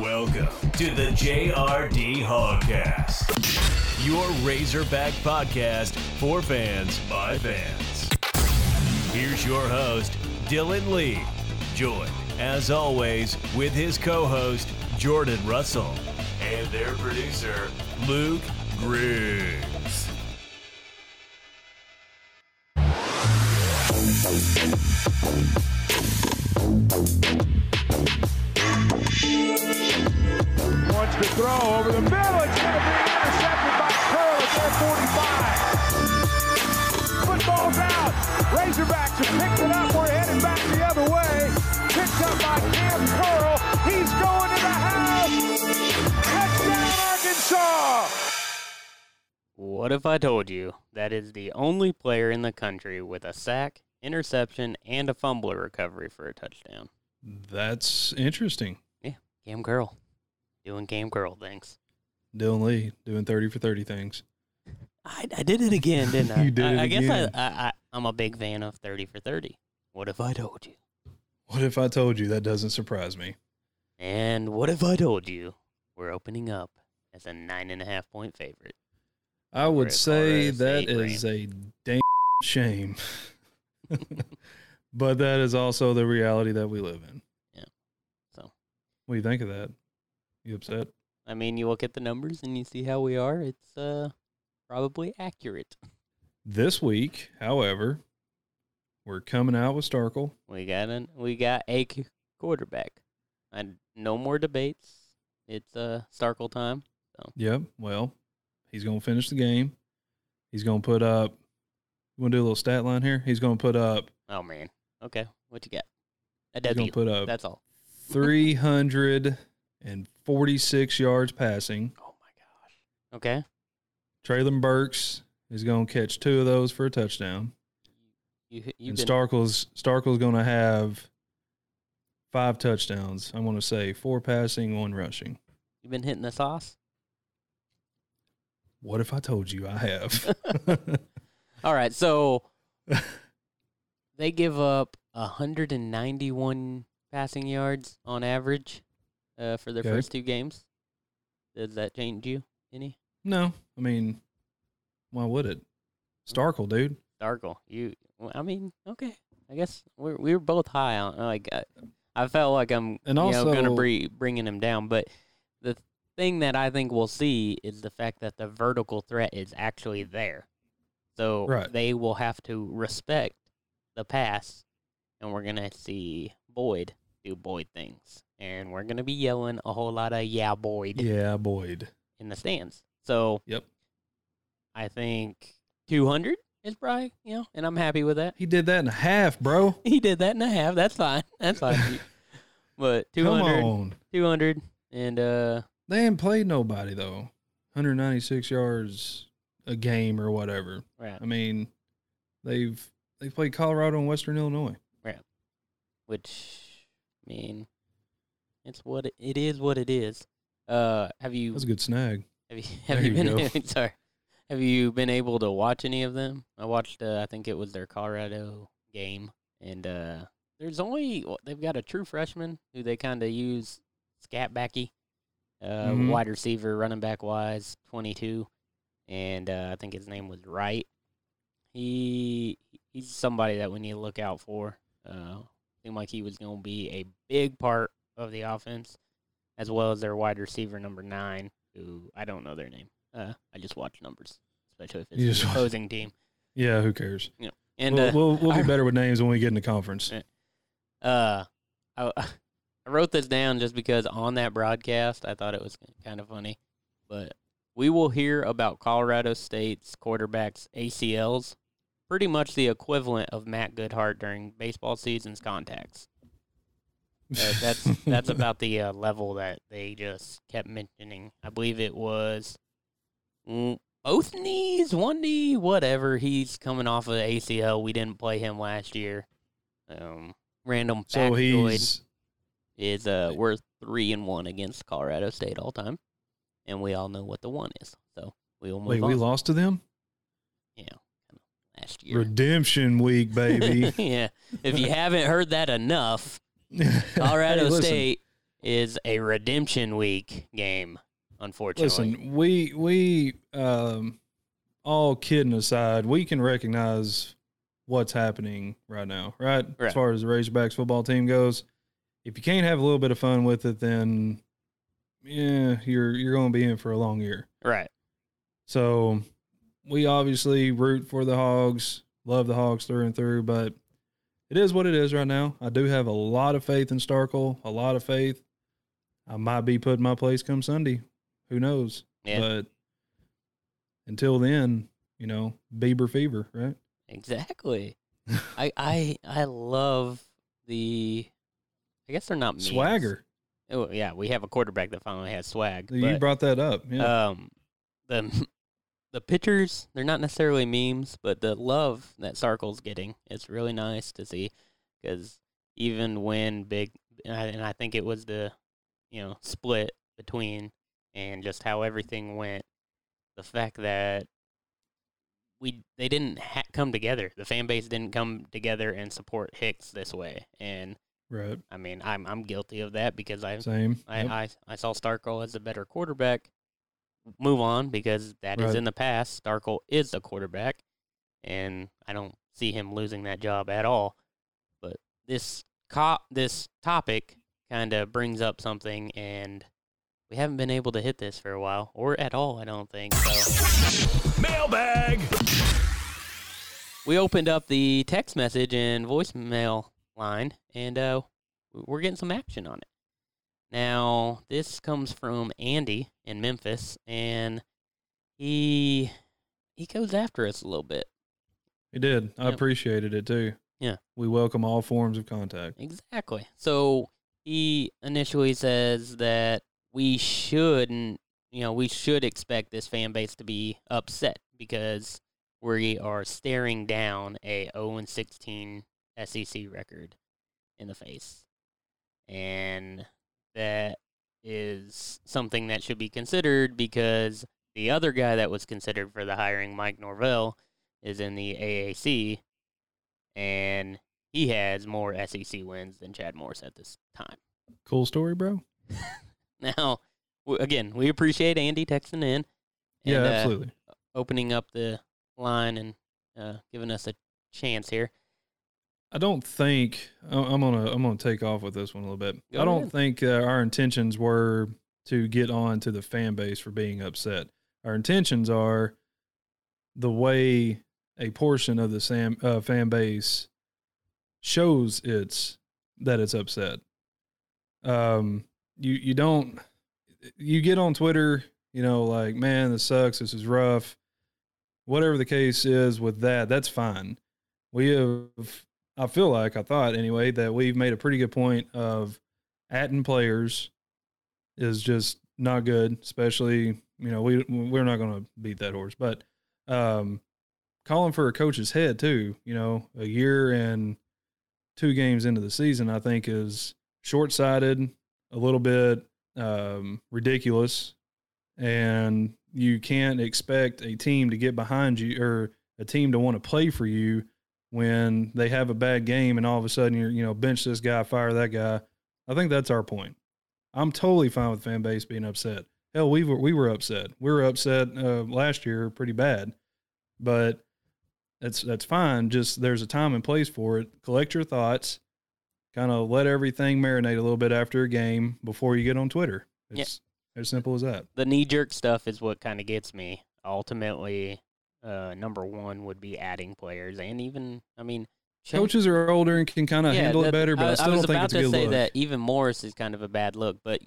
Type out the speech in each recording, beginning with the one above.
Welcome to the JRD Hogcast, your Razorback podcast for fans by fans. Here's your host, Dylan Lee, joined, as always, with his co host, Jordan Russell, and their producer, Luke Griggs. Throw over the middle. It's going to be intercepted by Curl at their 45. Football's out. Razorbacks have picked it up. We're headed back the other way. Picked up by Kam Curl. He's going to the house. Touchdown, Arkansas. What if I told you that is the only player in the country with a sack, interception, and a fumble recovery for a touchdown? That's interesting. Yeah, Kam Curl. Doing Kam Curl things. Dylan Lee doing 30 for 30 things. I, I did it again, didn't I? You did I, it I guess. I, I, I, I'm a big fan of 30 for 30. What if I told you? What if I told you that doesn't surprise me? And what if I told you we're opening up as a nine and a half point favorite? I would Right, say that is that a damn shame. but that is also the reality that we live in. Yeah. So, What do you think of that? You upset? I mean, you look at the numbers and you see how we are. It's uh probably accurate. This week, however, we're coming out with Starkel. We got an we got a quarterback. And no more debates. It's uh Starkel time. Yep. Well, he's going to finish the game. He's going to put up. You want to do a little stat line here? He's going to put up. Oh man. Okay. What you got? A W. put up That's all. 346 yards passing. Oh my gosh. Okay. Treylon Burks is going to catch two of those for a touchdown. You you've and been Starkel's Starkel's going to have five touchdowns. I want to say four passing, one rushing. you've been hitting the sauce. What if I told you I have? All right. So they give up 191 passing yards on average uh, for their Okay. first two games. Does that change you any? no, I mean, why would it? Starkel, dude. Darkle, you. well, I mean, okay. I guess we're we were both high on. Like, I, I felt like I'm, And you know, gonna be bringing him down. But the thing that I think we'll see is the fact that the vertical threat is actually there. So Right. they will have to respect the pass, and we're gonna see Boyd do Boyd things, and we're gonna be yelling a whole lot of "Yeah, Boyd" Yeah, Boyd. in the stands. So Yep. I think 200 is probably you know, and I'm happy with that. He did that in a half, bro. He did that in a half. That's fine. That's fine. but 200, Come on. 200, and uh, They ain't played nobody though. 196 yards a game or whatever. right, I mean, they've they've played Colorado and Western Illinois. Right. Which I mean, it's what it, it is. What it is. Uh, have you That's a good snag. have you have There you you been sorry? Have you been able to watch any of them? I watched. Uh, I think it was their Colorado game, and uh, there's only they've got a true freshman who they kind of use scat backy, uh, Mhm. wide receiver, running back wise, 22, and uh, I think his name was Wright. He he's somebody that we need to look out for. Uh, seemed like he was going to be a big part of the offense, as well as their wide receiver number nine, who I don't know their name. Uh, I just watch numbers, especially if it's You just opposing team. Yeah, who cares? Yeah, And we'll, uh, we'll, we'll be better with names when we get in the conference. Uh, I, I wrote this down just because on that broadcast I thought it was kind of funny, but we will hear about Colorado State's quarterbacks ACLs, pretty much the equivalent of Matt Goodheart during baseball season's contacts. Uh, that's that's about the uh, level that they just kept mentioning. I believe it was both knees, one knee, whatever. He's coming off of ACL. We didn't play him last year. Um, random so factoid he's is uh we're three and one against Colorado State all time, and we all know what the one is. So we will move wait. on. We lost to them. Yeah, last year. Redemption week, baby. yeah, if you haven't heard that enough, Colorado Hey, State is a redemption week game. Unfortunately, Listen, we we um, all kidding aside, we can recognize what's happening right now, right? Right. As far as the Razorbacks football team goes, if you can't have a little bit of fun with it, then yeah, you're you're going to be in for a long year. right? So we obviously root for the Hogs, love the Hogs through and through, but it is what it is right now. I do have a lot of faith in Starkel, a lot of faith. I might be put in my place come Sunday. Who knows? Yeah. But until then, you know, Bieber fever, right? Exactly. I I I love the. I guess they're not memes. Swagger. Oh yeah, we have a quarterback that finally has swag. You but, brought that up. Yeah. um, the the pictures they're not necessarily memes, but the love that Starkel's getting it's really nice to see because even when big and I, and I think it was the you know split between and just how everything went, the fact that we they didn't ha- come together, the fan base didn't come together and support Hicks this way, and right. I mean I'm I'm guilty of that because I Same. I, Yep. I, I saw Starkel as a better quarterback. Move on because that is Right. in the past. Starkel is a quarterback, and I don't see him losing that job at all. But this co- this topic kind of brings up something, and we haven't been able to hit this for a while, or at all. I don't think so. Mailbag. We opened up the text message and voicemail line, and uh, we're getting some action on it. Now, this comes from Andy in Memphis, and he he goes after us a little bit. He did. I Yep. appreciated it too. Yeah. We welcome all forms of contact. Exactly. So he initially says that we shouldn't, you know, we should expect this fan base to be upset because we are staring down a 0 and 16 SEC record in the face. And that is something that should be considered because the other guy that was considered for the hiring, Mike Norvell, is in the AAC, and he has more SEC wins than Chad Morris at this time. Cool story, bro. Now, again, we appreciate Andy texting in. Yeah, and, uh, absolutely. opening up the line and uh, giving us a chance here. I don't think I'm gonna I'm gonna take off with this one a little bit. Go I don't ahead. think uh, our intentions were to get on to the fan base for being upset. Our intentions are the way a portion of the Sam, uh, fan base shows it's that it's upset. Um, you you don't you get on Twitter, you know, like man, this sucks. This is rough. Whatever the case is with that, that's fine. We have I feel like I thought anyway that we've made a pretty good point of atting players is just not good, especially you know we we're not going to beat that horse, but um, calling for a coach's head too, you know, a year and two games into the season, I think is short sighted, a little bit um, ridiculous, and you can't expect a team to get behind you or a team to want to play for you when they have a bad game and all of a sudden you're you know bench this guy, fire that guy. I think that's our point. I'm totally fine with fan base being upset. Hell, we were we were upset. We were upset uh, last year pretty bad, but that's that's fine. Just there's a time and place for it. Collect your thoughts. Kind of let everything marinate a little bit after a game before you get on Twitter. Yeah. It's as simple as that. The knee jerk stuff is what kind of gets me. Ultimately, uh, number one would be adding players, and even I mean, Ch- Coaches are older and can kind of Yeah, handle it better, but I, still was don't think about it's a to say look. that even Morris is kind of a bad look, but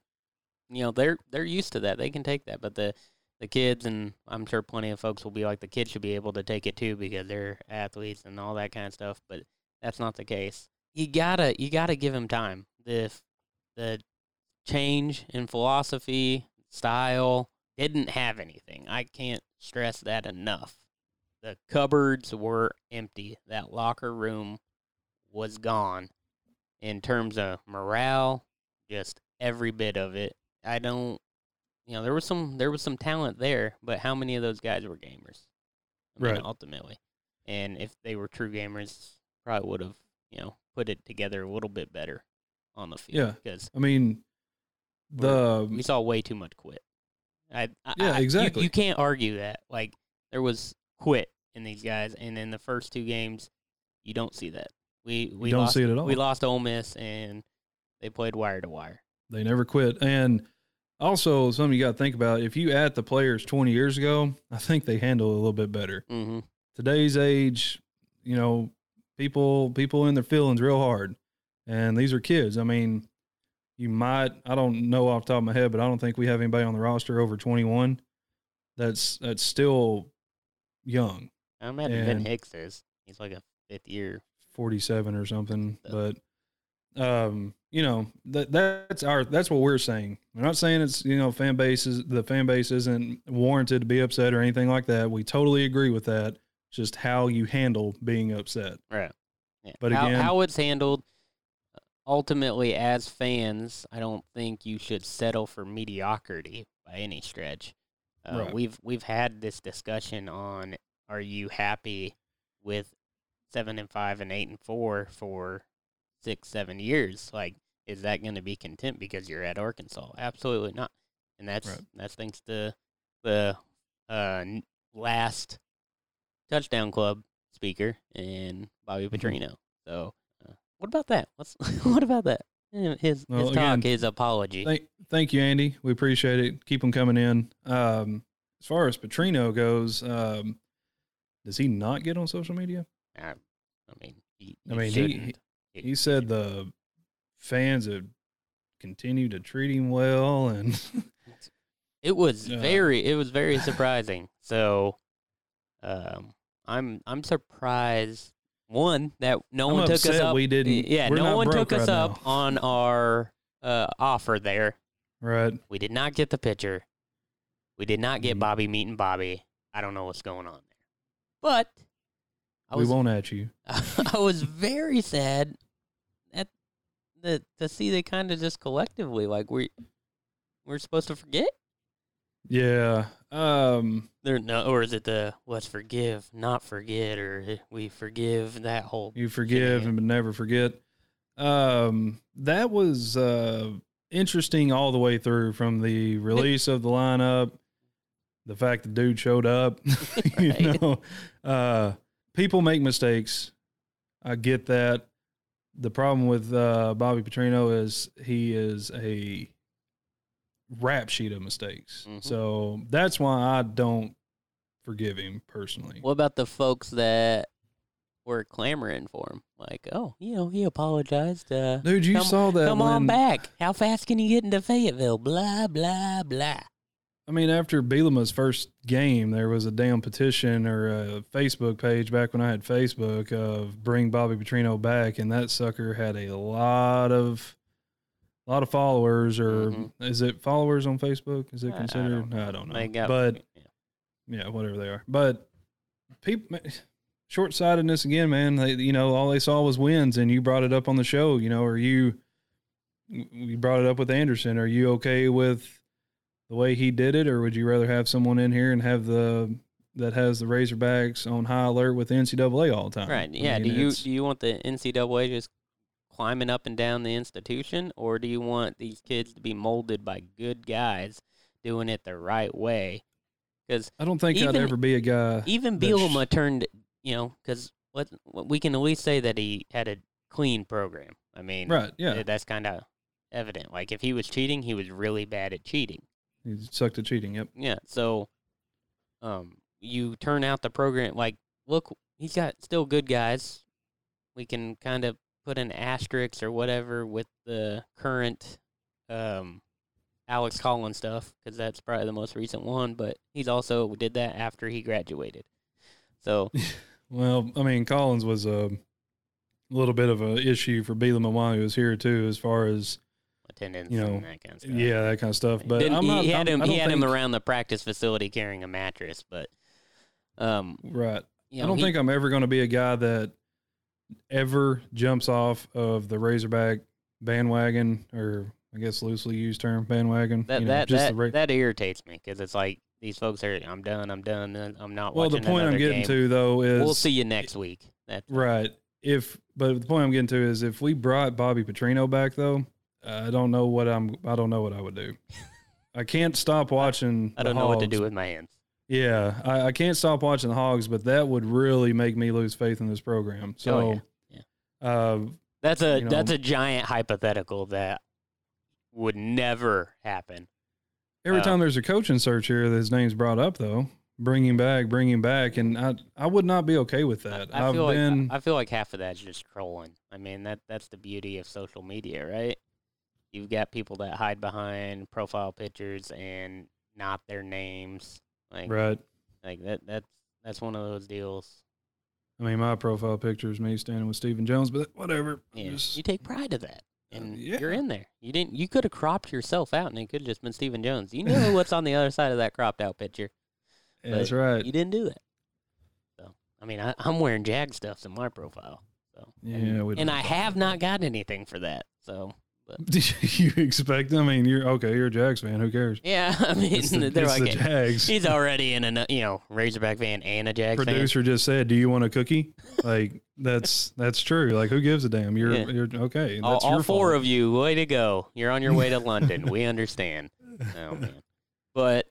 you know they're they're used to that. They can take that, but the the kids and I'm sure plenty of folks will be like the kids should be able to take it too because they're athletes and all that kind of stuff. But that's not the case. You gotta you gotta give him time. The the change in philosophy style didn't have anything. I can't stress that enough. The cupboards were empty. That locker room was gone in terms of morale, just every bit of it. I don't you know, there was some there was some talent there, but how many of those guys were gamers? I mean, Right. ultimately. And if they were true gamers, probably would have, you know, put it together a little bit better on the field. Yeah. Because I mean, the um we saw way too much quit. I, I Yeah, I- you- exactly. You, can't argue that. Like there was quit in these guys, and in the first two games, you don't see that. We we don't lost, see it at all. We lost Ole Miss, and they played wire to wire. They never quit. And also, something you got to think about if you add the players 20 years ago, I think they handle it a little bit better. Mm-hmm. Today's age, you know, people people in their feelings real hard, and these are kids. I mean, you might I don't know off the top of my head, but I don't think we have anybody on the roster over 21. That's that's still young, I imagine Ben Hicks is. He's like a fifth year. 47 or something. Yeah. But um, you know that that's our that's what we're saying. We're not saying it's you know fan base is the fan base isn't warranted to be upset or anything like that. We totally agree with that. It's just how you handle being upset. Right. Yeah. But how, again- how it's handled, ultimately, as fans, I don't think you should settle for mediocrity by any stretch. Uh, Right. We've we've had this discussion on: Are you happy with seven and five and eight and four for six, seven years? Like, is that going to be content because you're at Arkansas? Absolutely not. And that's Right. that's thanks to the uh, last touchdown club speaker and Bobby Mhm. Petrino. So, uh, what about that? What's what about that? His Well, his talk, again, his apology. Thank thank you, Andy. We appreciate it. Keep them coming in. Um, as far as Petrino goes, um, does he not get on social media? I, I mean, he, I mean, he- shouldn't. He said the fans have continued to treat him well, and it was Yeah. very it was very surprising. So, um, I'm I'm surprised one that no I'm one took us up. we didn't- Yeah, no one took us right up now. on our uh, offer there. right. We did not get the pitcher. We did not get Mhm. Bobby meeting Bobby. I don't know what's going on there, but I we was won't at you. I was very sad at the to see they kind of just collectively like we we're supposed to forget. Yeah. Um. There no, or is it the let's forgive, not forget, or we forgive that whole? You forgive Shenanigans. and never forget. Um. That was uh interesting all the way through from the release of the lineup, the fact the dude showed up. you Right. know, uh, people make mistakes. I get that. The problem with uh, Bobby Petrino is he is a rap sheet of mistakes. Mhm. So that's why I don't forgive him personally. What about the folks that were clamoring for him? Like, oh, you know, he apologized. Uh, Dude, you come- saw that. come on back. How fast can you get into Fayetteville? Blah blah blah. I mean, after Bielema's first game, there was a damn petition or a Facebook page back when I had Facebook of bring Bobby Petrino back, and that sucker had a lot of, a lot of followers. Or Mhm. is it followers on Facebook? Is I- it I considered? don't I don't know. Got, but yeah. yeah, whatever they are. But people, short sightedness again, man. They, you know, all they saw was wins, and you brought it up on the show. You know, are you? We brought it up with Anderson. Are you okay with the way he did it, or would you rather have someone in here and have the that has the Razorbacks on high alert with the NCAA all the time? Right. I Yeah. mean, do you do you want the NCAA just climbing up and down the institution, or do you want these kids to be molded by good guys doing it the right way? Because I don't think I'd ever be a guy. even Bielema turned, you know, because what we can at least say that he had a clean program. I mean, Right. Yeah. that's kind of evident. Like if he was cheating, he was really bad at cheating. He sucked at cheating. Yep. Yeah. So, um, you turn out the program like, look, he's got still good guys. We can kind of put an asterisk or whatever with the current, um, Alex Collins stuff because that's probably the most recent one. But he's also did that after he graduated. So Well, I mean, Collins was a little bit of a issue for Bielema while he was here too, as far as attendance You know, and that kind of stuff. yeah, that kind of stuff. But Didn't- I'm not. he had I'm- him. He don't had him around the practice facility carrying a mattress, but um, Right. you I don't he- think I'm ever going to be a guy that ever jumps off of the Razorback bandwagon, or I guess loosely used term bandwagon. that you know, that just that, the Ra- that irritates me because it's like these folks are. I'm done. I'm done. and I'm not well, the point I'm getting game. to though is we'll see you next week. That Right. If but the point I'm getting to is if we brought Bobby Petrino back though, I don't know what I'm. I don't know what I would do. I can't stop watching. I the don't know what to do with my hands. Yeah, I, I can't stop watching the Hogs, but that would really make me lose faith in this program. So, Oh, yeah. uh, That's a You know- that's a giant hypothetical that would never happen. every Uh, time there's a coaching search here, his name's brought up though. Bring him back, bring him back, and I I would not be okay with that. I have feel like been I feel like half of that's just trolling. I mean that that's the beauty of social media, right? You've got people that hide behind profile pictures and not their names. Like right. like that that's that's one of those deals. I mean, my profile picture is me standing with Stephen Jones, but whatever. Yeah. just- You take pride of that. Uh, And yeah. you're in there. You didn't you could have cropped yourself out and it could have just been Stephen Jones. You know what's on the other side of that cropped out picture. yeah, that's right. You didn't do that. So I mean I, I'm wearing Jag stuffs in my profile. So Yeah, and, and I have not gotten anything for that. So Did you expect? I mean, you're okay. You're a Jags fan. Who cares? Yeah, I mean, It's the, they're it's like, the Jags. he's already in a you know Razorback fan and a Jags fan. Producer just said, "Do you want a cookie?" Like that's that's true. Like who gives a damn? You're Yeah. you're okay. All, all your four of you, way to go! You're on your way to London. We understand. Oh man, but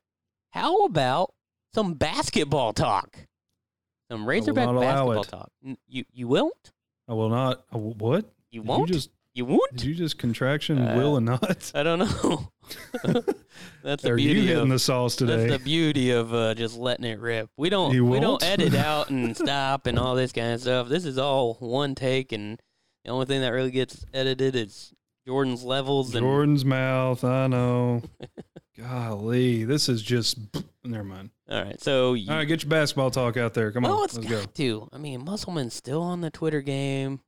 how about some basketball talk? Some Razorback basketball it. talk. You you won't? I will not. I will- what? You won't? You just You won't? did you just contraction Uh, will and not? I don't know. that's the Are you beauty hitting of the sauce today? That's the beauty of uh, just letting it rip. We don't You we don't edit out and stop and all this kind of stuff. This is all one take, and the only thing that really gets edited is Jordan's levels and Jordan's mouth. I know. Golly, this is just. Never mind. all right. So you, All right, get your basketball talk out there. Come on, well, it's let's got go. to. I mean, Musselman's still on the Twitter game,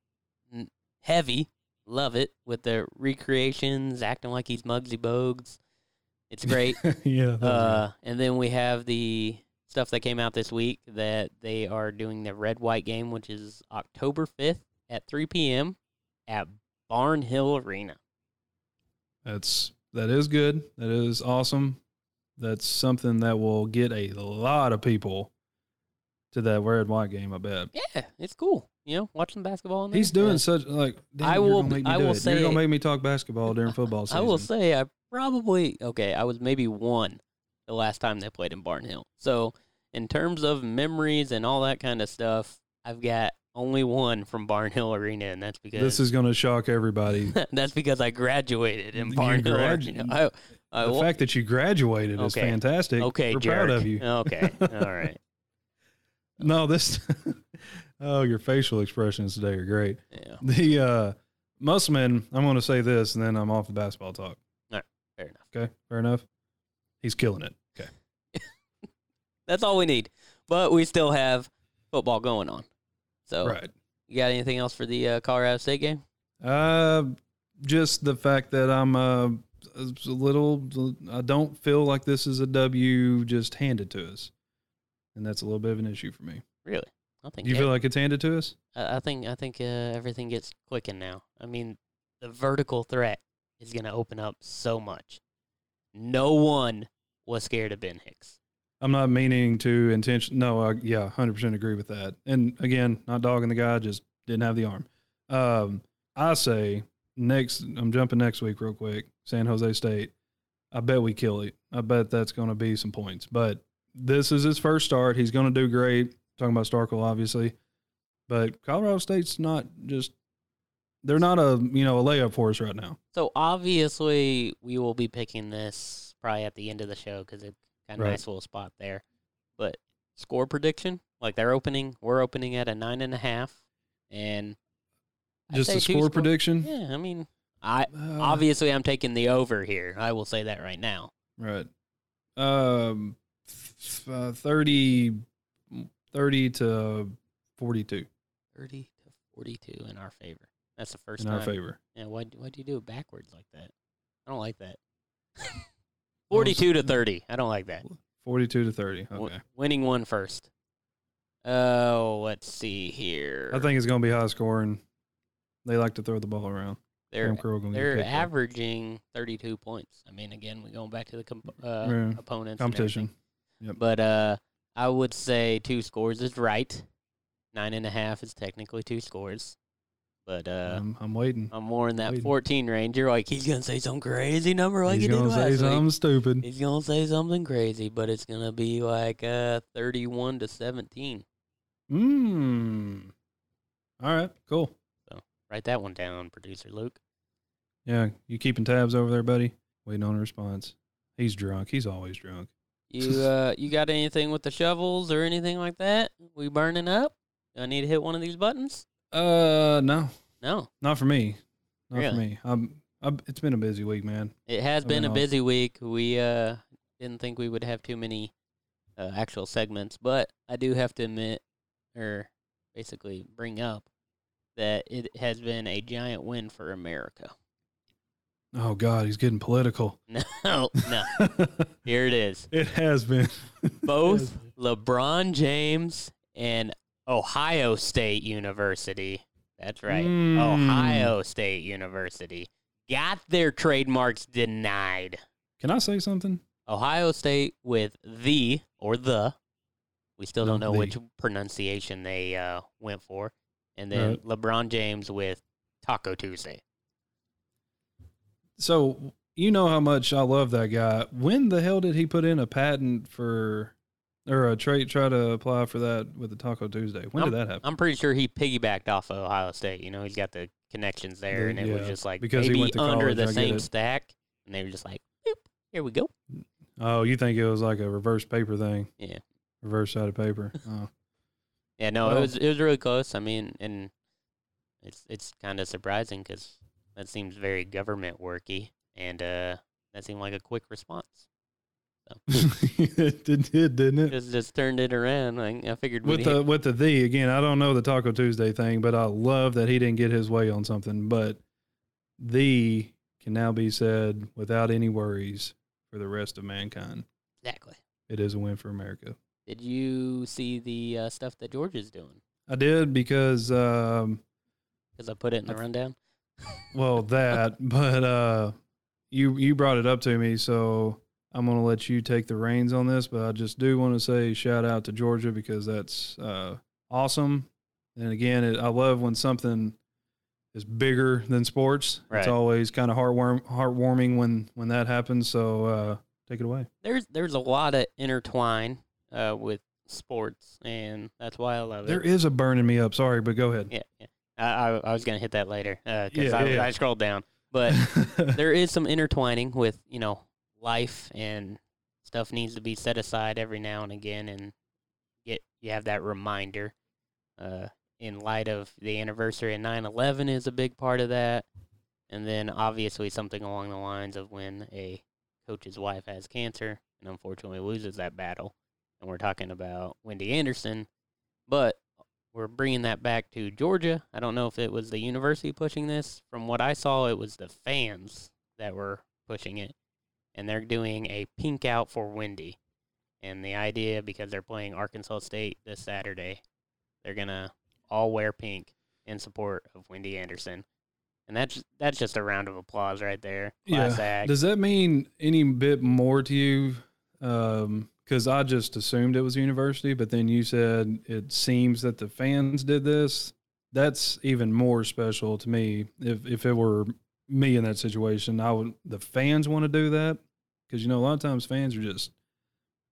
heavy. Love it with the recreations, acting like he's Muggsy Bogues. It's great. yeah. Uh, and then we have the stuff that came out this week that they are doing the red white game, which is October 5th at 3 p.m. at Barnhill Arena. That's that is good. That is awesome. That's something that will get a lot of people to that red white game. I bet Yeah, it's cool. You know, watching basketball. He's doing Yeah. such like. Damn, I will- make me I will it. say- you're gonna make me talk basketball during football season. I will say I probably okay. I was maybe one the last time they played in Barnhill. So in terms of memories and all that kind of stuff, I've got only one from Barnhill Arena, and that's because This is going to shock everybody. that's because I graduated in Barnhill gradu- Arena. I, I, the wa- fact that you graduated is fantastic. okay, We're proud of you. Okay, all right. No, this. oh, your facial expressions today are great. Yeah, The uh, Musselman. I'm going to say this, and then I'm off the basketball talk. fair enough. Okay, fair enough. He's killing it. Okay. That's all we need. But we still have football going on. So, Right. you got anything else for the uh, Colorado State game? Uh, just the fact that I'm uh, a little. I don't feel like this is a W just handed to us, and that's a little bit of an issue for me. Really? I think You feel like it's handed to us? I I think I think uh, everything gets clicking now. I mean, the vertical threat is going to open up so much. No one was scared of Ben Hicks. I'm not meaning to intention. No, I, yeah, hundred percent agree with that. And again, not dogging the guy, just didn't have the arm. Um, I say next. I'm jumping next week real quick. San Jose State. I bet we kill it. I bet that's going to be some points. But this is his first start. He's going to do great. Talking about Starkel, obviously, but Colorado State's not just. They're not a you know a layup for us right now. So obviously, we will be picking this probably at the end of the show because it's got a Right. nice little spot there. But score prediction, like they're opening, we're opening at a nine and a half, and I'd Just a score score- prediction. Yeah, I mean, I Uh, obviously I'm taking the over here. I will say that right now. Right. Um, uh, 30, 30 to 42 Thirty to forty-two in our favor. That's the first in time. our favor. Yeah, why why do you do it backwards like that? I don't like that. Forty-two to thirty. I don't like that. 42 to 30. W- Okay. winning one first. Oh, let's see here. I think it's going to be high scoring. They like to throw the ball around. they're Kam Curl gonna they're averaging thirty-two points. I mean, again, we're going back to the comp- uh, Yeah. opponents competition. Everything. But uh, I would say two scores is right. Nine and a half is technically two scores. But uh, I'm, I'm waiting. I'm more in that waiting. 14 range. You're like, he's gonna say some crazy number like He's he did gonna say week. something stupid. He's gonna say something crazy, but it's gonna be like uh 31 to 17. Mmm. All right, cool. So Write that one down, producer Luke. Yeah, you keeping tabs over there, buddy? Waiting on a response. He's drunk. He's always drunk. You uh you got anything with the shovels or anything like that? We burning up? Do I need to hit one of these buttons? Uh, no, No. not for me. Not Really? for me. I'm, I'm. It's been a busy week, man. It has been been a off. busy week. We uh didn't think we would have too many uh, actual segments, but I do have to admit or basically bring up that it has been a giant win for America. Oh God, he's getting political. No, no. Here it is. it has been. Both LeBron James and Ohio State University. That's right. Mm. Ohio State University got their trademarks denied. Can I say something? Ohio State with the or the, we still don't know the. which pronunciation they uh, went for, and then LeBron James with Taco Tuesday. So you know how much I love that guy. When the hell did he put in a patent for, or a trait try to apply for that with the Taco Tuesday? When did that happen? I'm pretty sure he piggybacked off of Ohio State. You know, he's got the connections there, The- and it was just like because maybe under college, the I same stack, and they were just like, Boop, here we go. Oh, you think it was like a reverse paper thing? Yeah. Reverse side of paper. Oh. Yeah, no, it was it was really close. I mean, and it's it's kind of surprising because that seems very government worky, and uh, that seemed like a quick response. it did, didn't it? Just just turned it around. Like, I figured With the hit, with the the again, I don't know the Taco Tuesday thing, but I love that he didn't get his way on something. But the can now be said without any worries for the rest of mankind. exactly. It is a win for America. Did you see the uh, stuff that George is doing? I did because um, Because I put it in the I- rundown. Well that, but uh, you you brought it up to me, so I'm gonna let you take the reins on this. But I just do want to say shout out to Georgia because that's uh, awesome. And again, it, I love when something is bigger than sports. Right. It's always kind of heartwarm, heartwarming when when that happens. So uh, take it away. There's there's a lot of intertwine uh, with sports, and that's why I love There There is a burning me up. Sorry, but go ahead. yeah, yeah. I, I I was gonna hit that later because Yeah, I, yeah. I scrolled down, but there is some intertwining with you know life and stuff needs to be set aside every now and again and get you have that reminder uh in light of the anniversary of 9/11 is a big part of that. And then obviously something along the lines of when a coach's wife has cancer and unfortunately loses that battle. And we're talking about Wendy Anderson. But we're bringing that back to Georgia. I don't know if it was the university pushing this. From what I saw, it was the fans that were pushing it. And they're doing a pink out for Wendy. And the idea, because they're playing Arkansas State this Saturday, they're going to all wear pink in support of Wendy Anderson. And that's that's just a round of applause right there. Class act. Does that mean any bit more to you? Um, Because I just assumed it was university, but then you said it seems that the fans did this. That's even more special to me. If if it were me in that situation, I would. The fans want to do that because you know a lot of times fans are just,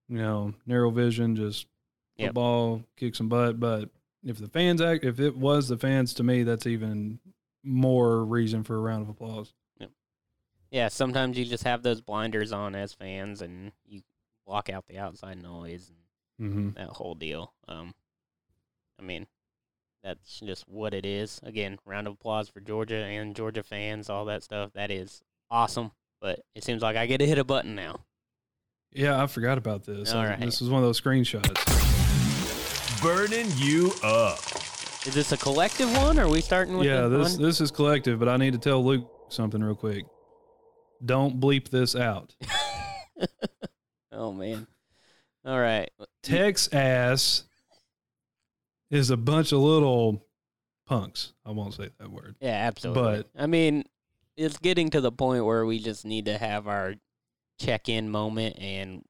you know, narrow vision, just Yep. football, kick some butt. But if the fans act, if it was the fans, to me, that's even more reason for a round of applause. yeah, sometimes you just have those blinders on as fans and you block out the outside noise and Mm-hmm. that whole deal. Um, I mean, that's just what it is. Again, round of applause for Georgia and Georgia fans, all that stuff. That is awesome. But it seems like I get to hit a button now. Yeah, I forgot about this. All I- right. This was one of those screenshots. Burning you up. Is this a collective one? Or are we starting with yeah, the this one? this is collective, but I need to tell Luke something real quick. Don't bleep this out. oh man. All right. Tex ass is a bunch of little punks. I won't say that word. Yeah, absolutely. But I mean, it's getting to the point where we just need to have our check-in moment and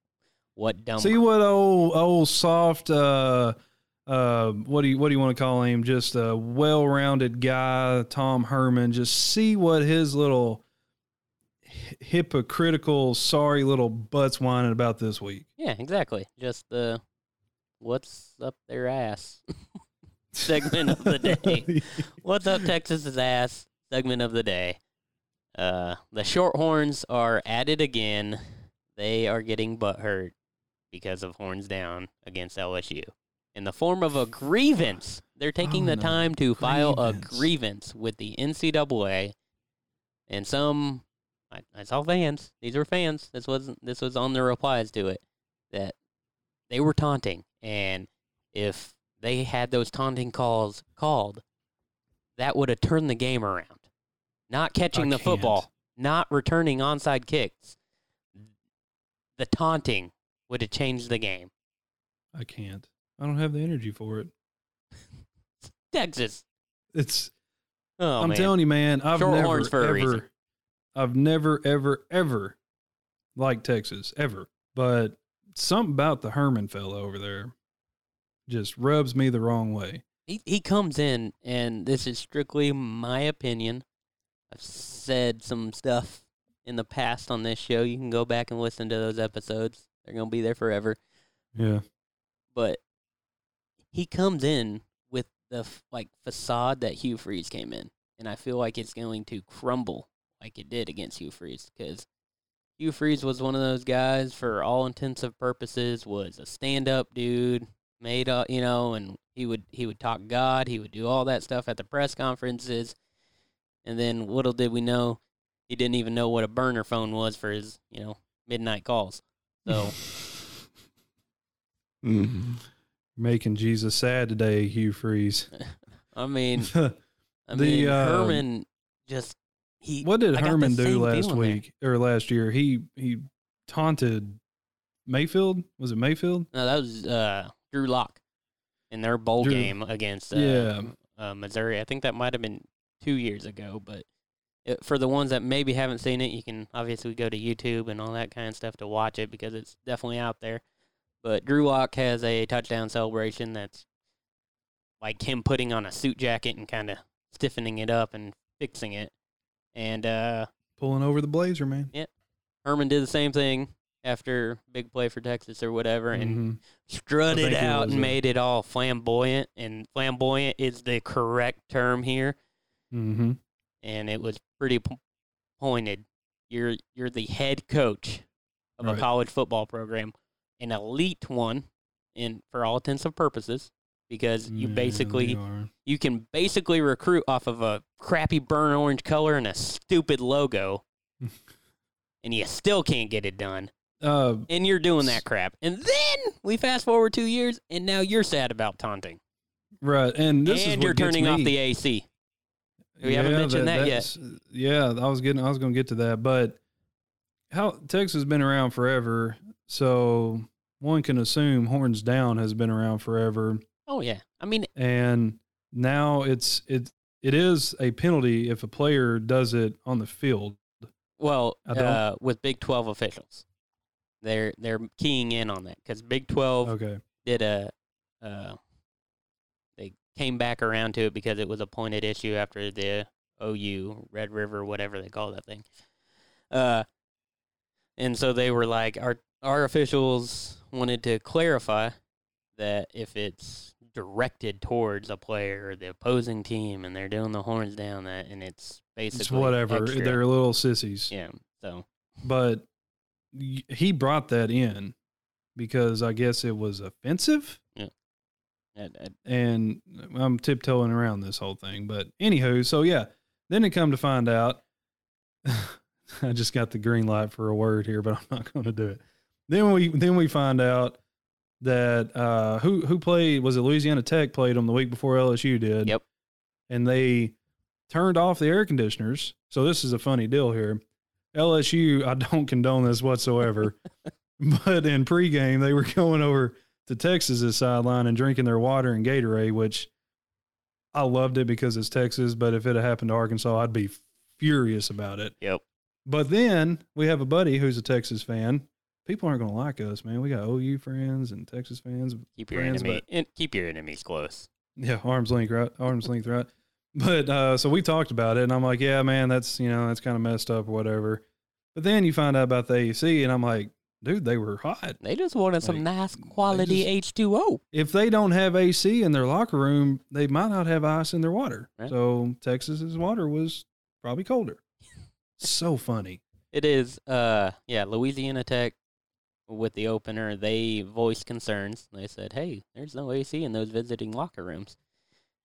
what dumb See what old old soft uh uh, what do you what do you want to call him? Just a well-rounded guy, Tom Herman. Just see what his little hypocritical, sorry little butts whining about this week. Yeah, exactly. Just the what's up their ass segment of the day. What's up Texas's ass segment of the day. Uh, the Shorthorns are at it again. They are getting butt hurt because of horns down against LSU in the form of a grievance. They're taking Oh, the no. time to file a Grievance. grievance with the NCAA, and some I, I saw fans. These were fans. This was this was on the replies to it that they were taunting, and if they had those taunting calls called, that would have turned the game around. Not catching I the football, can't. not returning onside kicks. The taunting would have changed the game. I can't. I don't have the energy for it. Texas. It's. Oh I'm man. telling you, man. I've Short never horns for a ever. I've never ever ever liked Texas ever, but something about the Herman fella over there just rubs me the wrong way. he he comes in and this is strictly my opinion. I've said some stuff in the past on this show. You can go back and listen to those episodes. They're going to be there forever. Yeah. But he comes in with the f- like facade that Hugh Freeze came in, and I feel like it's going to crumble like it did against Hugh Freeze because Hugh Freeze was one of those guys for all intensive purposes was a stand-up dude, made up, you know, and he would he would talk God, he would do all that stuff at the press conferences, and then little did we know, he didn't even know what a burner phone was for his you know midnight calls. So. Making Jesus sad today, Hugh Freeze. I mean, what I The, mean, uh, Herman just he. did I Herman do last feeling there. week or last year? He he taunted Mayfield. Was it Mayfield? No, that was uh, Drew Lock in their bowl Drew- game against uh, Yeah. uh, Missouri. I think that might have been two years ago, but. It, for the ones that maybe haven't seen it, you can obviously go to YouTube and all that kind of stuff to watch it because it's definitely out there. But Drew Lock has a touchdown celebration that's like him putting on a suit jacket and kind of stiffening it up and fixing it. And uh, Pulling over the blazer, man. Yep. Herman did the same thing after big play for Texas or whatever, and Mhm. strutted out was and made it all flamboyant. And flamboyant is the correct term here, Mhm. and it was pretty p- pointed. You're you're the head coach of a college football program, an elite one, in for all intents and purposes, because you Yeah, basically you can basically recruit off of a crappy burnt orange color and a stupid logo, and you still can't get it done. Uh, And you're doing that crap. And then we fast forward two years, and now you're sad about taunting. right, and this is and what you're gets turning off the AC. We haven't mentioned that yet. Yeah, I was getting. I was going to get to that, but how Texas has been around forever, so one can assume horns down has been around forever, Oh yeah. I mean, and now it's it it is a penalty if a player does it on the field. well, uh, with Big Twelve officials, they're they're keying in on that because Big Twelve Okay, did a, uh, they came back around to it because it was a pointed issue after the OU Red River, whatever they call that thing. Uh, and so they were like, our our officials wanted to clarify that if it's directed towards a player or the opposing team and they're doing the horns down that and it's basically it's whatever. extra. They're little sissies. yeah so but he brought that in because I guess it was offensive. that- that- and I'm tiptoeing around this whole thing. But anywho, so yeah, then it come to find out, I just got the green light for a word here, but I'm not going to do it. Then we then we find out that uh, who who played was it Louisiana Tech played them the week before LSU did. Yep. and they turned off the air conditioners. So this is a funny deal here. LSU, I don't condone this whatsoever, but in pregame they were going over to Texas's sideline and drinking their water and Gatorade, which I loved it because it's Texas. But if it had happened to Arkansas, I'd be furious about it. yep But then we have a buddy who's a Texas fan people aren't going to like us, man. We got OU friends and Texas fans. Keep your friends, enemy and keep your enemies close. Yeah, arms length, right? Arms length, right? But uh, so we talked about it, and I'm like, yeah, man, that's you know that's kind of messed up or whatever. But then you find out about the AEC, and I'm like, dude, they were hot. They just wanted some nice quality H2O. If they don't have AC in their locker room, they might not have ice in their water. Right. So Texas's water was probably colder. so funny. It is, uh, yeah, Louisiana Tech with the opener, they voiced concerns. They said, hey, there's no AC in those visiting locker rooms.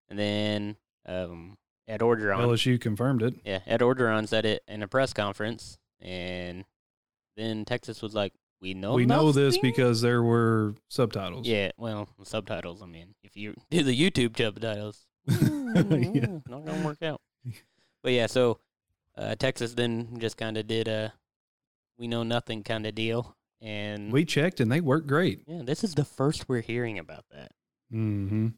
And then um, Ed Orgeron, LSU confirmed it. yeah, Ed Orgeron said it in a press conference. And then Texas was like, we know we know this nothing?" because there were subtitles. Yeah, well, subtitles. I mean, if you do the YouTube subtitles, Yeah. not gonna work out. But yeah, so uh, Texas then just kind of did a we know nothing kind of deal, and We checked and they work great. yeah, this is the first we're hearing about that. Mm-hmm.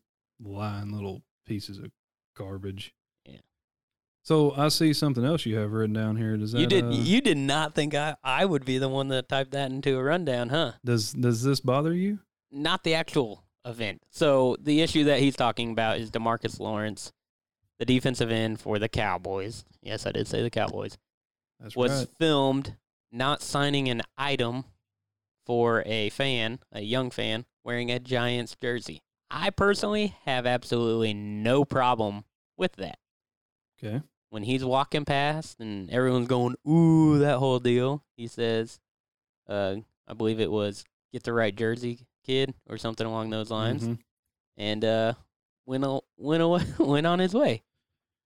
Lying little pieces of garbage. Yeah. So I see something else you have written down here. Does that you did uh, you did not think I I would be the one that typed that into a rundown, huh? does does this bother you? Not the actual event. So the issue that he's talking about is Demarcus Lawrence, the defensive end for the Cowboys. Yes, I did say the Cowboys. That's was right. filmed not signing an item for a fan, a young fan, wearing a Giants jersey. I personally have absolutely no problem with that. Okay. When he's walking past and everyone's going, ooh, that whole deal, he says, uh, I believe it was get the right jersey, kid, or something along those lines Mhm. and uh, went o- went away, went on his way.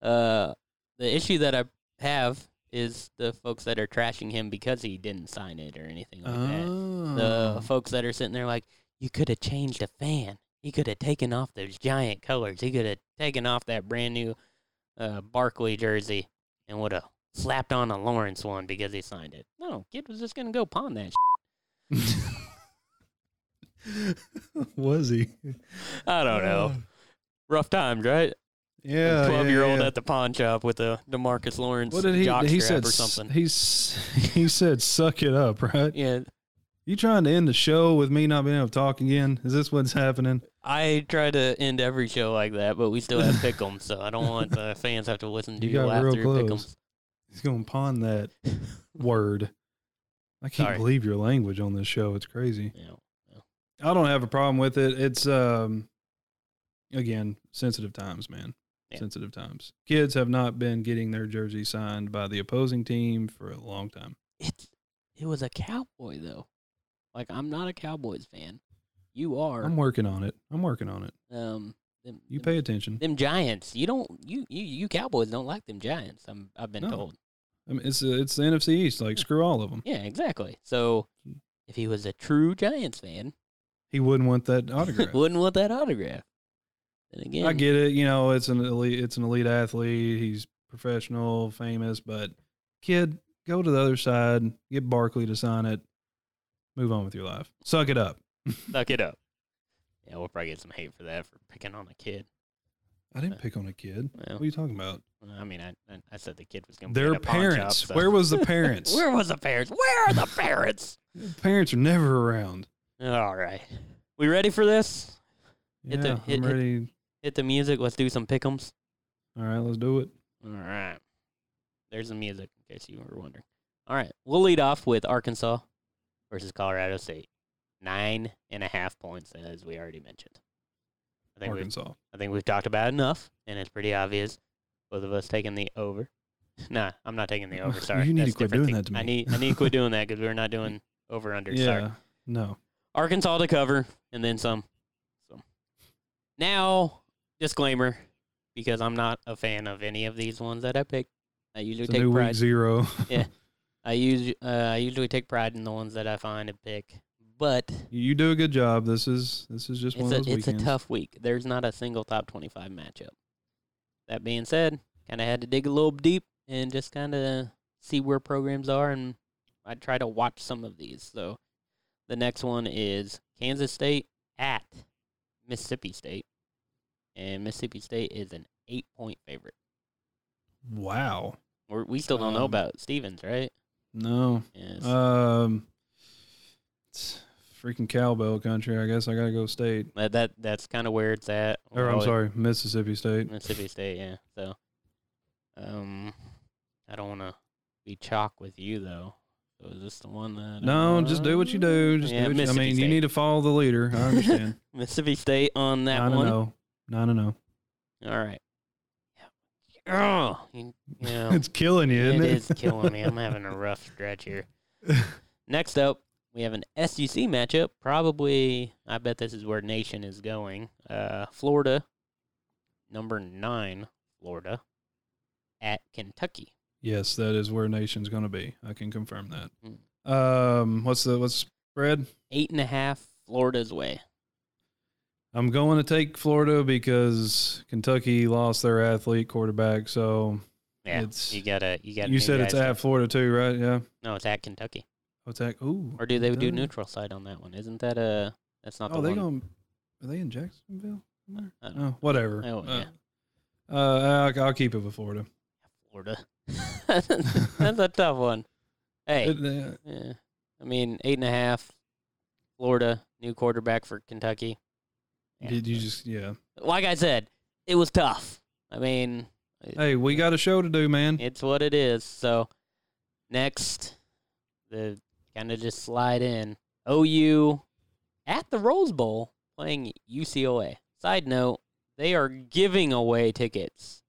Uh, the issue that I have is the folks that are trashing him because he didn't sign it or anything like that. The Oh. folks that are sitting there like, you could have changed a fan. He could have taken off those giant colors. He could have taken off that brand new uh, Barkley jersey and would have slapped on a Lawrence one because he signed it. No, kid was just gonna go pawn that. was he? I don't know. Rough times, right? Yeah. twelve yeah, year old yeah. at the pawn shop with a Demarcus Lawrence What did he? jock He said or something. He's he said, "Suck it up," right? yeah, You trying to end the show with me not being able to talk again? Is this what's happening? I try to end every show like that, but we still have pick'ems, so I don't want the fans have to listen to You you, laugh real through close. pick'ems. He's going to pawn that word. I can't Sorry. believe your language on this show. It's crazy. Yeah. I don't have a problem with it. It's um again, sensitive times, man. Yeah. Sensitive times. Kids have not been getting their jersey signed by the opposing team for a long time. It's it was a cowboy though. Like I'm not a Cowboys fan. You are. I'm working on it. I'm working on it. um, them, You them, pay attention. them Giants. You don't. You you you Cowboys don't like them Giants. I'm. I've been No. told. I mean, it's it's the NFC East. Like screw all of them. Yeah, exactly. So if he was a true Giants fan, He wouldn't want that autograph. wouldn't want that autograph. Then again, I get it. You know, it's an elite. It's an elite athlete. He's professional, famous. But kid, go to the other side. Get Barkley to sign it. Move on with your life. Suck it up. Suck it up. Yeah, we'll probably get some hate for that for picking on a kid. I didn't pick on a kid. Well, What are you talking about? I mean, I I, I said the kid was going to be Their at a shop, parents. so- Where was the parents? Where was the parents? Where are the parents? parents are never around. All right, we ready for this? Hit the- Yeah, hit- I'm ready. Hit the music. Let's do some pick'ems. All right, let's do it. All right. There's the music, in case you were wondering. All right. We'll lead off with Arkansas versus Colorado State. Nine and a half points, as we already mentioned. I think we've Arkansas. I think we've talked about it enough, and it's pretty obvious. Both of us taking the over. nah, I'm not taking the over. Sorry, You need to quit doing thing. that to me. I need I need to quit doing that because we're not doing over under. Yeah. Sorry. No. Arkansas to cover, and then some. So now, disclaimer, because I'm not a fan of any of these ones that I picked. I usually take pride. week zero. I usually uh, I usually take pride in the ones that I find and pick, but you do a good job. This is this is just one a of those it's weekends. a tough week. There's not a single top 25 matchup. That being said, kind of had to dig a little deep and just kind of see where programs are, and I try to watch some of these. So the next one is Kansas State at Mississippi State, and Mississippi State is an eight point favorite. Wow. We're, we still don't know Um, about Stevens, right? No. Yes. Um, freaking cowbell country. I guess I gotta go state. That, that that's kind of where it's at. Or I'm sorry, Mississippi State. Mississippi State. Yeah. So, um, I don't want to be chalk with you though. So is this the one that? No, just do what you do. Just Yeah, do what you, I mean, you need to follow the leader. I understand. Mississippi State on that and one. zero. Nine and zero. All right. Oh, you, yeah. It's killing you, isn't it it? is killing me. I'm having a rough stretch here. Next up, we have an SEC matchup. Probably, I bet this is where Nation is going. Uh, Florida, number nine, Florida, at Kentucky. yes, that is where nation's going to be. I can confirm that. Mm. Um, what's the what's spread? Eight and a half, Florida's way. I'm going to take Florida because Kentucky lost their athlete quarterback. So Yeah, It's- you gotta, you gotta. you said it's at Florida too, right? Yeah. No, it's at Kentucky. What's that? Ooh. Or do they do neutral side on that one? Isn't that a? That's not Oh, the they one. going? Are they in Jacksonville? somewhere? I don't know. Oh, whatever. Oh, Uh, yeah. Uh, I'll, I'll keep it with Florida. Florida. that's a tough one. Hey, It, uh, Yeah. I mean, eight and a half. Florida, new quarterback for Kentucky. Yeah. Did you just yeah? Like I said, it was tough. I mean, Hey, we got a show to do, man. it's what it is. So, next, the kind of just slide in. OU at the Rose Bowl playing UCLA. Side note, they are giving away tickets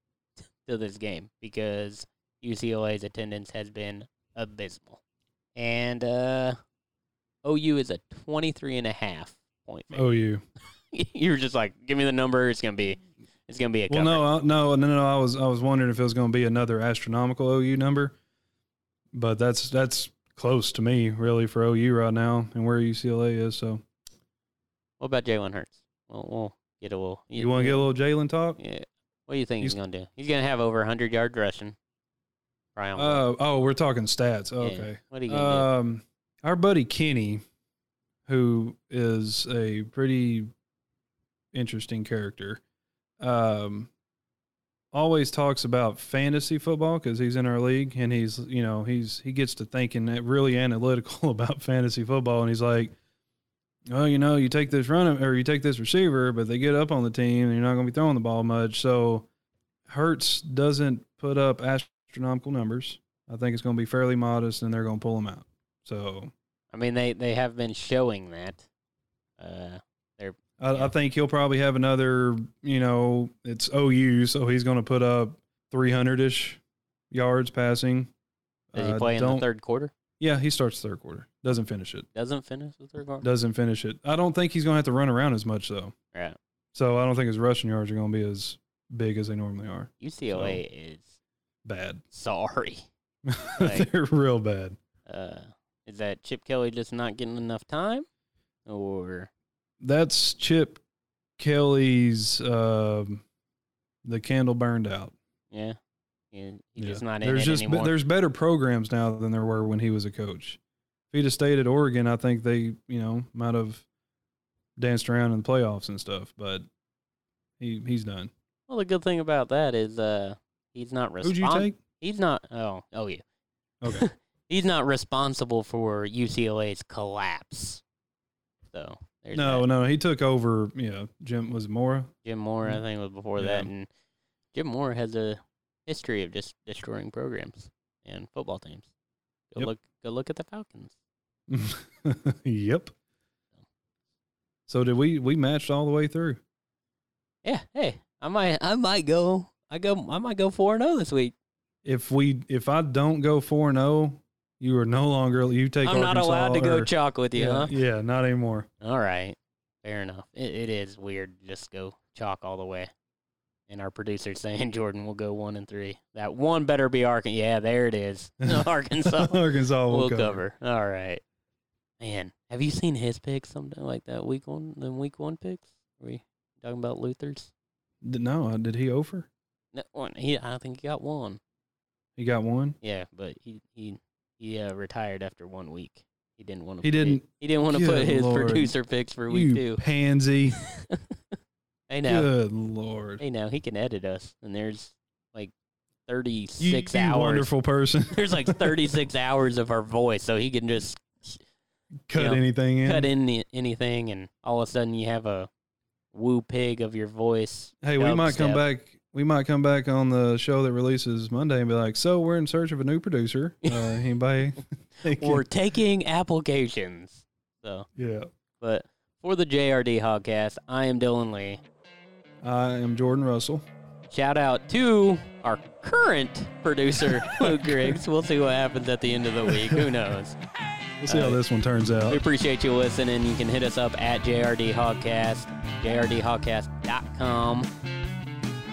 to this game because UCLA's attendance has been abysmal. And uh, OU is a 23 and a half point favorite. Oh, you. you were just like, give me the number. It's gonna be, it's gonna be a Well, cover. no, I- no, no, no. I was I was wondering if it was going to be another astronomical OU number, but that's that's close to me really for OU right now and where UCLA is. So What about Jalen Hurts? Well, we'll get a little. you want to get a little Jalen talk? Yeah. What do you think he's, He's- gonna do? He's gonna have over 100 yard rushing. On Uh, oh, we're talking stats. Yeah. Okay. What are you gonna Um, our buddy Kenny, who is a pretty interesting character, um, always talks about fantasy football because he's in our league and he's you know he's he gets to thinking that really analytical about fantasy football and he's like. Oh, you know, you take this running or you take this receiver, but they get up on the team and you're not going to be throwing the ball much. So Hurts doesn't put up astronomical numbers. I think it's going to be fairly modest, and they're going to pull them out. So? I mean, they they have been showing that. Uh, I, Yeah. I think he'll probably have another. You know, it's OU, so he's going to put up 300 ish yards passing. does he Uh, play in the third quarter? Yeah, he starts third quarter. Doesn't finish it. Doesn't finish the third quarter. Doesn't finish it. I don't think he's going to have to run around as much though. Yeah. So I don't think his rushing yards are going to be as big as they normally are. UCLA is Bad. sorry. Like- they're real bad. Uh, is that Chip Kelly just not getting enough time, or That's Chip Kelly's. Um, the candle burned out. yeah, he, he's Yeah. not in there's just be- there's better programs now than there were when he was a coach. If he'd have stayed at Oregon, I think they you know might have danced around in the playoffs and stuff. But he he's done. well, the good thing about that is uh, he's not responsible. Who'd you take? He's not. Oh, oh yeah. Okay. he's not responsible for UCLA's collapse. So there's no, that. no, he took over. You know, Jim was Mora. Jim Mora, I mm-hmm. think, was before that, and Jim Mora has a history of just destroying programs and football teams. Go Yep. look, go look at the Falcons. yep. So did we we matched all the way through? Yeah, hey, I might, I might go, I go, I might go four and zero this week. If we if I don't go four and zero, you are no longer you take. I'm not allowed to go chalk with you, yeah, huh? yeah, not anymore. All right, fair enough. It, it is weird to just go chalk all the way. And our producer's saying Jordan will go one and three. That one better be Arkansas. Yeah, there it is. Arkansas. Arkansas will we'll cover. cover. All right. Man, have you seen his picks something like that week one? then week one picks? Are we talking about Luther's? No, uh, did he over? No, one. He, I think he got one. He got one. Yeah, but he he he uh, retired after one week. He didn't want to. He didn't- He didn't want to put his Lord. producer picks for week you two. pansy. hey now, Good lord. hey now, he can edit us, and there's like thirty You, you hours. wonderful person. There's like thirty six hours of our voice, so he can just cut know, anything in. cut in anything, and all of a sudden you have a woo pig of your voice. Hey, we might come back. We might come back on the show that releases Monday and be like, "So we're in search of a new producer. Uh, anybody?" We're taking applications. So, yeah. but for the JRD Hogcast, I am Dylan Lee. I am Jordan Russell. Shout out to our current producer, Luke Griggs. We'll see what happens at the end of the week. Who knows? We'll see how Uh, this one turns out. We appreciate you listening. You can hit us up at JRD Hogcast, jrdhogcast.com.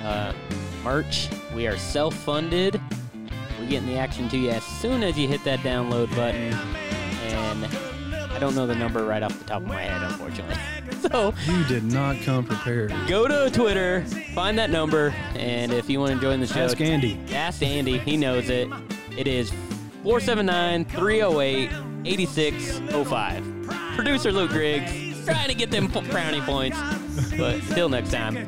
Uh, merch, we are self funded. We're getting the action to you as soon as you hit that download button. And I don't know the number right off the top of my head, unfortunately. So You did not come prepared. go to Twitter, find that number, and if you want to join the show, Ask Andy. Ask Andy. He knows it. It is 479 308 8605. Producer Luke Griggs trying to get them brownie points. But till next time,